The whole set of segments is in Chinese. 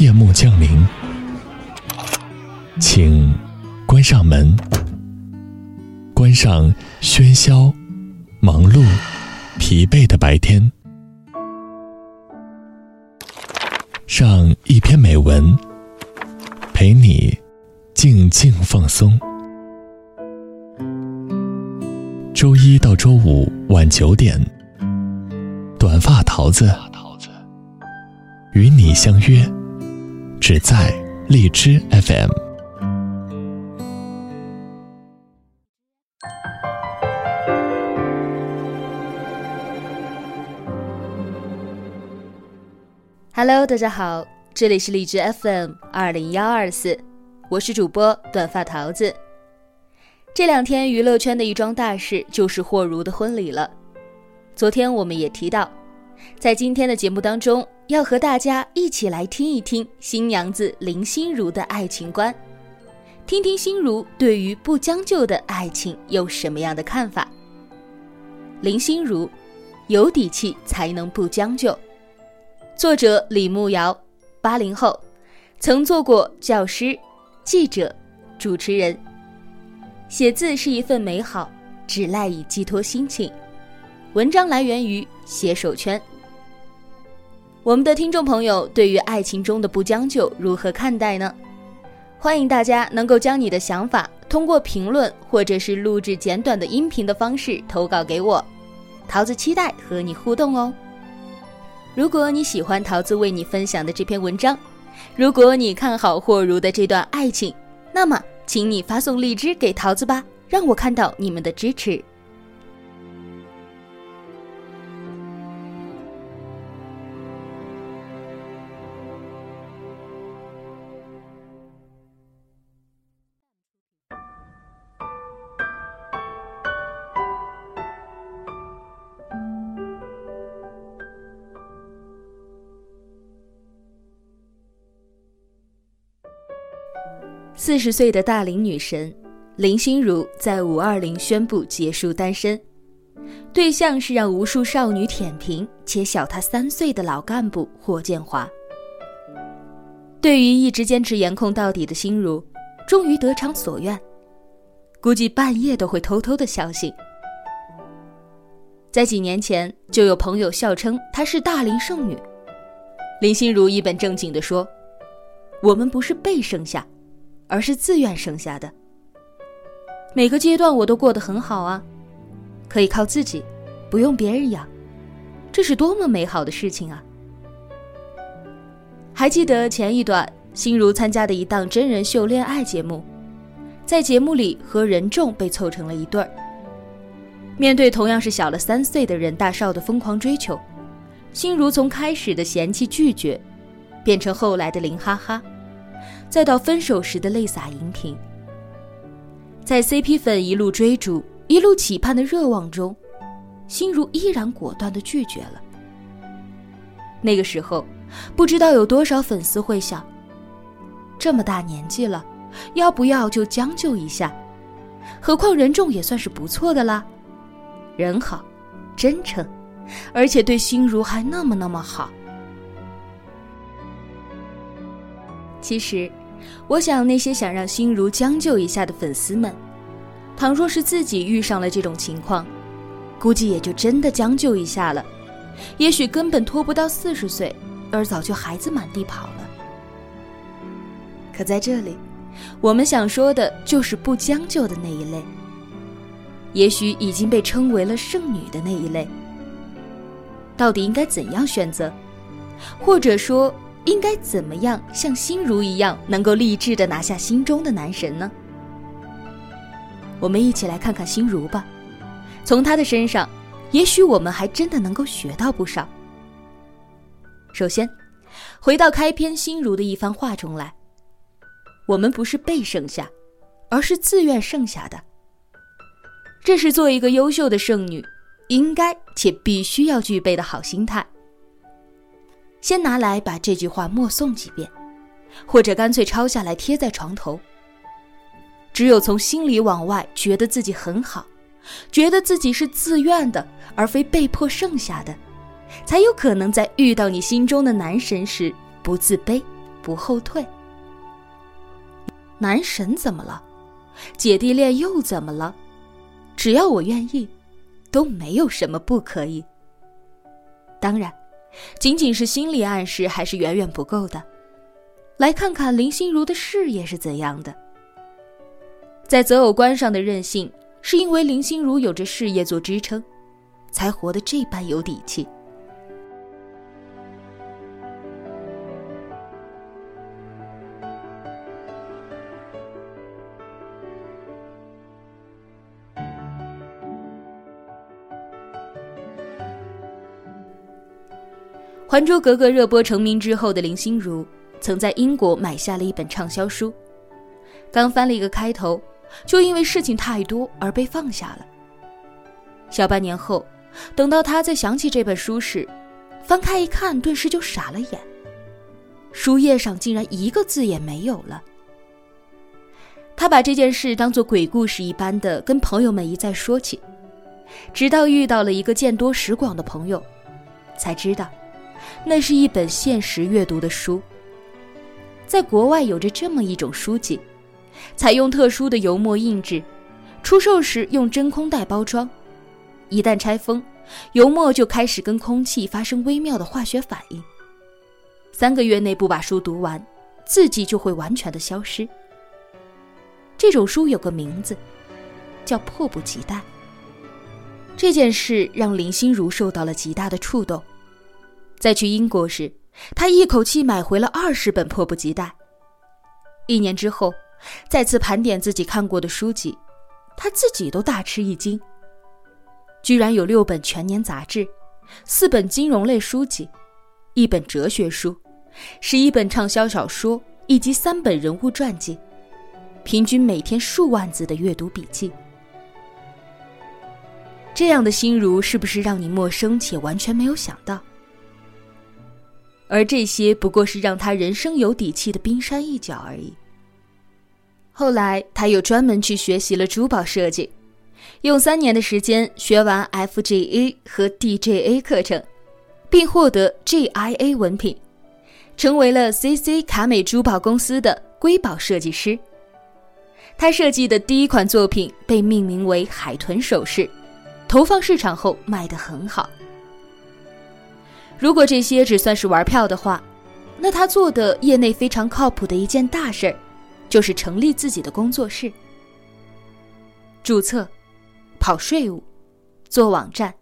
夜幕降临，请关上门，关上喧嚣、忙碌、疲惫的白天，上一篇美文，陪你静静放松。周一到周五晚九点，短发桃子与你相约。只在荔枝 FM。Hello，大家好，这里是荔枝 FM 二零幺二四，我是主播短发桃子。这两天娱乐圈的一桩大事就是霍如的婚礼了。昨天我们也提到，在今天的节目当中。要和大家一起来听一听新娘子林心如的爱情观，听听心如对于不将就的爱情有什么样的看法。林心如，有底气才能不将就。作者李慕瑶，八零后，曾做过教师、记者、主持人。写字是一份美好，只赖以寄托心情。文章来源于写手圈。我们的听众朋友对于爱情中的不将就如何看待呢？欢迎大家能够将你的想法通过评论或者是录制简短的音频的方式投稿给我，桃子期待和你互动哦。如果你喜欢桃子为你分享的这篇文章，如果你看好霍如的这段爱情，那么请你发送荔枝给桃子吧，让我看到你们的支持。四十岁的大龄女神林心如在五二零宣布结束单身，对象是让无数少女舔屏且小她三岁的老干部霍建华。对于一直坚持颜控到底的心如，终于得偿所愿，估计半夜都会偷偷的笑醒。在几年前，就有朋友笑称她是大龄剩女，林心如一本正经地说：“我们不是被剩下。”而是自愿生下的。每个阶段我都过得很好啊，可以靠自己，不用别人养，这是多么美好的事情啊！还记得前一段心如参加的一档真人秀恋爱节目，在节目里和任重被凑成了一对儿。面对同样是小了三岁的任大少的疯狂追求，心如从开始的嫌弃拒绝，变成后来的林哈哈。再到分手时的泪洒荧屏，在 CP 粉一路追逐、一路期盼的热望中，心如依然果断的拒绝了。那个时候，不知道有多少粉丝会想：这么大年纪了，要不要就将就一下？何况任重也算是不错的啦，人好，真诚，而且对心如还那么那么好。其实，我想那些想让心如将就一下的粉丝们，倘若是自己遇上了这种情况，估计也就真的将就一下了。也许根本拖不到四十岁，而早就孩子满地跑了。可在这里，我们想说的就是不将就的那一类，也许已经被称为了剩女的那一类。到底应该怎样选择，或者说？应该怎么样像心如一样，能够励志的拿下心中的男神呢？我们一起来看看心如吧，从她的身上，也许我们还真的能够学到不少。首先，回到开篇心如的一番话中来，我们不是被剩下，而是自愿剩下的。这是做一个优秀的剩女，应该且必须要具备的好心态。先拿来把这句话默诵几遍，或者干脆抄下来贴在床头。只有从心里往外觉得自己很好，觉得自己是自愿的，而非被迫剩下的，才有可能在遇到你心中的男神时不自卑，不后退。男神怎么了？姐弟恋又怎么了？只要我愿意，都没有什么不可以。当然，仅仅是心理暗示还是远远不够的。来看看林心如的事业是怎样的。在择偶观上的任性，是因为林心如有着事业做支撑，才活得这般有底气。《还珠格格》热播成名之后的林心如，曾在英国买下了一本畅销书，刚翻了一个开头，就因为事情太多而被放下了。小半年后，等到他再想起这本书时，翻开一看，顿时就傻了眼，书页上竟然一个字也没有了。他把这件事当作鬼故事一般的跟朋友们一再说起，直到遇到了一个见多识广的朋友，才知道。那是一本限时阅读的书。在国外有着这么一种书籍，采用特殊的油墨印制，出售时用真空袋包装。一旦拆封，油墨就开始跟空气发生微妙的化学反应。三个月内不把书读完，字迹就会完全的消失。这种书有个名字，叫迫不及待。这件事让林心如受到了极大的触动。在去英国时，他一口气买回了二十本，迫不及待。一年之后，再次盘点自己看过的书籍，他自己都大吃一惊。居然有六本全年杂志，四本金融类书籍，一本哲学书，十一本畅销小说，以及三本人物传记，平均每天数万字的阅读笔记。这样的心如，是不是让你陌生且完全没有想到？而这些不过是让他人生有底气的冰山一角而已。后来，他又专门去学习了珠宝设计，用三年的时间学完 FGA 和 DJA 课程，并获得 GIA 文凭，成为了 CC 卡美珠宝公司的瑰宝设计师。他设计的第一款作品被命名为“海豚首饰”，投放市场后卖得很好。如果这些只算是玩票的话，那他做的业内非常靠谱的一件大事儿，就是成立自己的工作室，注册、跑税务、做网站、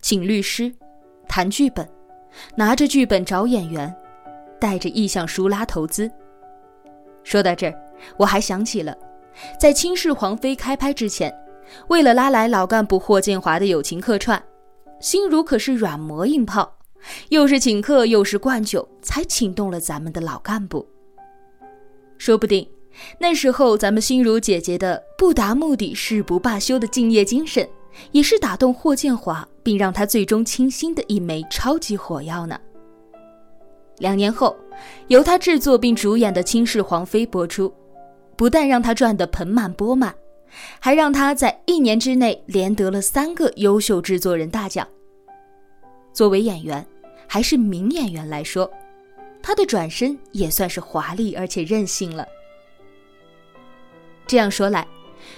请律师、谈剧本、拿着剧本找演员、带着意向书拉投资。说到这儿，我还想起了，在《倾世皇妃》开拍之前，为了拉来老干部霍建华的友情客串，心如可是软磨硬泡。又是请客又是灌酒，才请动了咱们的老干部。说不定那时候咱们心如姐姐的不达目的誓不罢休的敬业精神，也是打动霍建华并让他最终倾心的一枚超级火药呢。两年后，由他制作并主演的《倾世皇妃》播出，不但让他赚得盆满钵满，还让他在一年之内连得了三个优秀制作人大奖。作为演员。还是名演员来说，他的转身也算是华丽而且任性了。这样说来，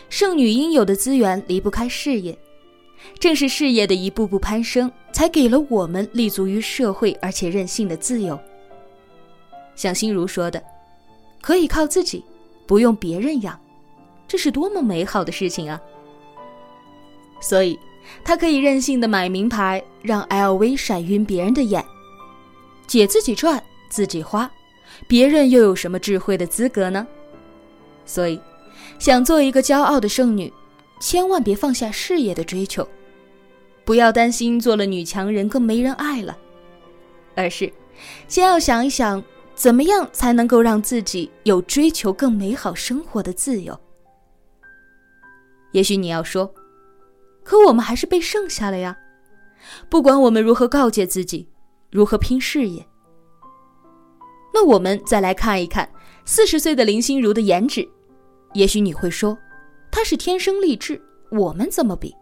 剩女应有的资源离不开事业，正是事业的一步步攀升，才给了我们立足于社会而且任性的自由。像心如说的，可以靠自己，不用别人养，这是多么美好的事情啊！所以。他可以任性的买名牌，让 LV 闪晕别人的眼，姐自己赚自己花，别人又有什么智慧的资格呢？所以，想做一个骄傲的剩女，千万别放下事业的追求，不要担心做了女强人更没人爱了，而是先要想一想，怎么样才能够让自己有追求更美好生活的自由。也许你要说。可我们还是被剩下了呀！不管我们如何告诫自己，如何拼事业，那我们再来看一看四十岁的林心如的颜值。也许你会说，她是天生丽质，我们怎么比？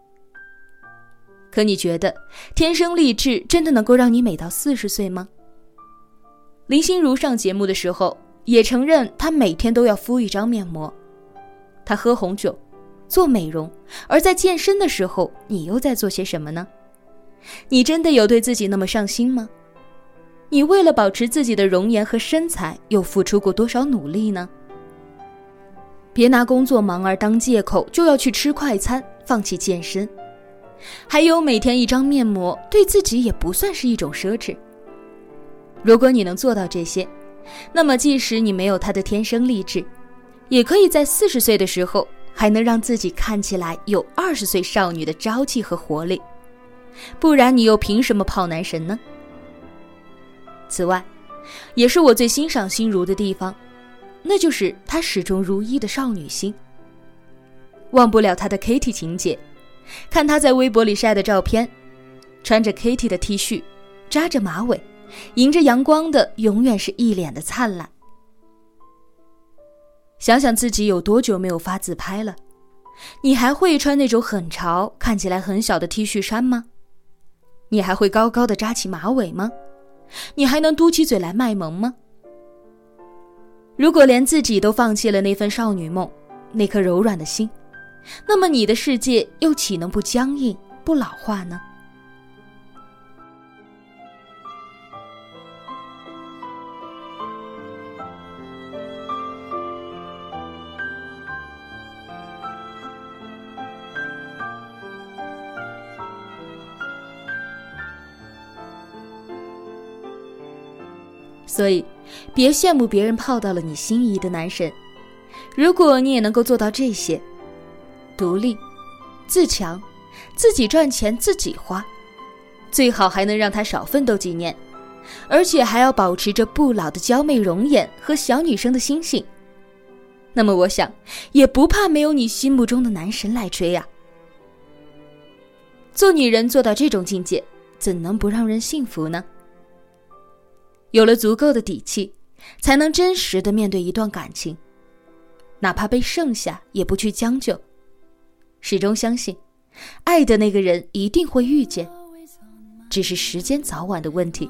可你觉得天生丽质真的能够让你美到四十岁吗？林心如上节目的时候也承认，她每天都要敷一张面膜，她喝红酒，做美容，而在健身的时候，你又在做些什么呢？你真的有对自己那么上心吗？你为了保持自己的容颜和身材，又付出过多少努力呢？别拿工作忙而当借口，就要去吃快餐，放弃健身。还有每天一张面膜，对自己也不算是一种奢侈。如果你能做到这些，那么即使你没有他的天生丽质，也可以在四十岁的时候还能让自己看起来有二十岁少女的朝气和活力。不然你又凭什么泡男神呢？此外，也是我最欣赏心如的地方，那就是她始终如一的少女心。忘不了她的 Kitty 情节，看她在微博里晒的照片，穿着 Kitty 的 T 恤，扎着马尾，迎着阳光的，永远是一脸的灿烂。想想自己有多久没有发自拍了，你还会穿那种很潮、看起来很小的 T 恤衫吗？你还会高高的扎起马尾吗？你还能嘟起嘴来卖萌吗？如果连自己都放弃了那份少女梦，那颗柔软的心，那么你的世界又岂能不僵硬、不老化呢？所以，别羡慕别人泡到了你心仪的男神。如果你也能够做到这些，独立、自强，自己赚钱自己花，最好还能让他少奋斗几年，而且还要保持着不老的娇媚容颜和小女生的心性。那么，我想也不怕没有你心目中的男神来追呀。做女人做到这种境界，怎能不让人幸福呢？有了足够的底气，才能真实的面对一段感情，哪怕被剩下也不去将就，始终相信，爱的那个人一定会遇见，只是时间早晚的问题。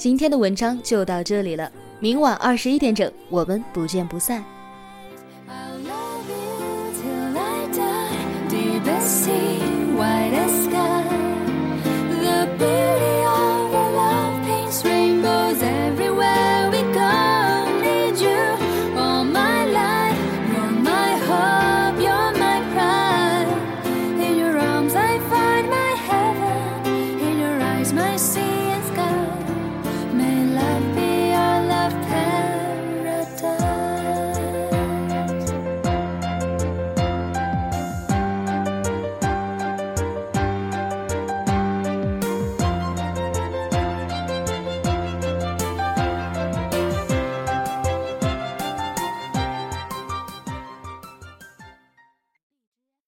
今天的文章就到这里了。明晚二十一点整我们不见不散。My sea.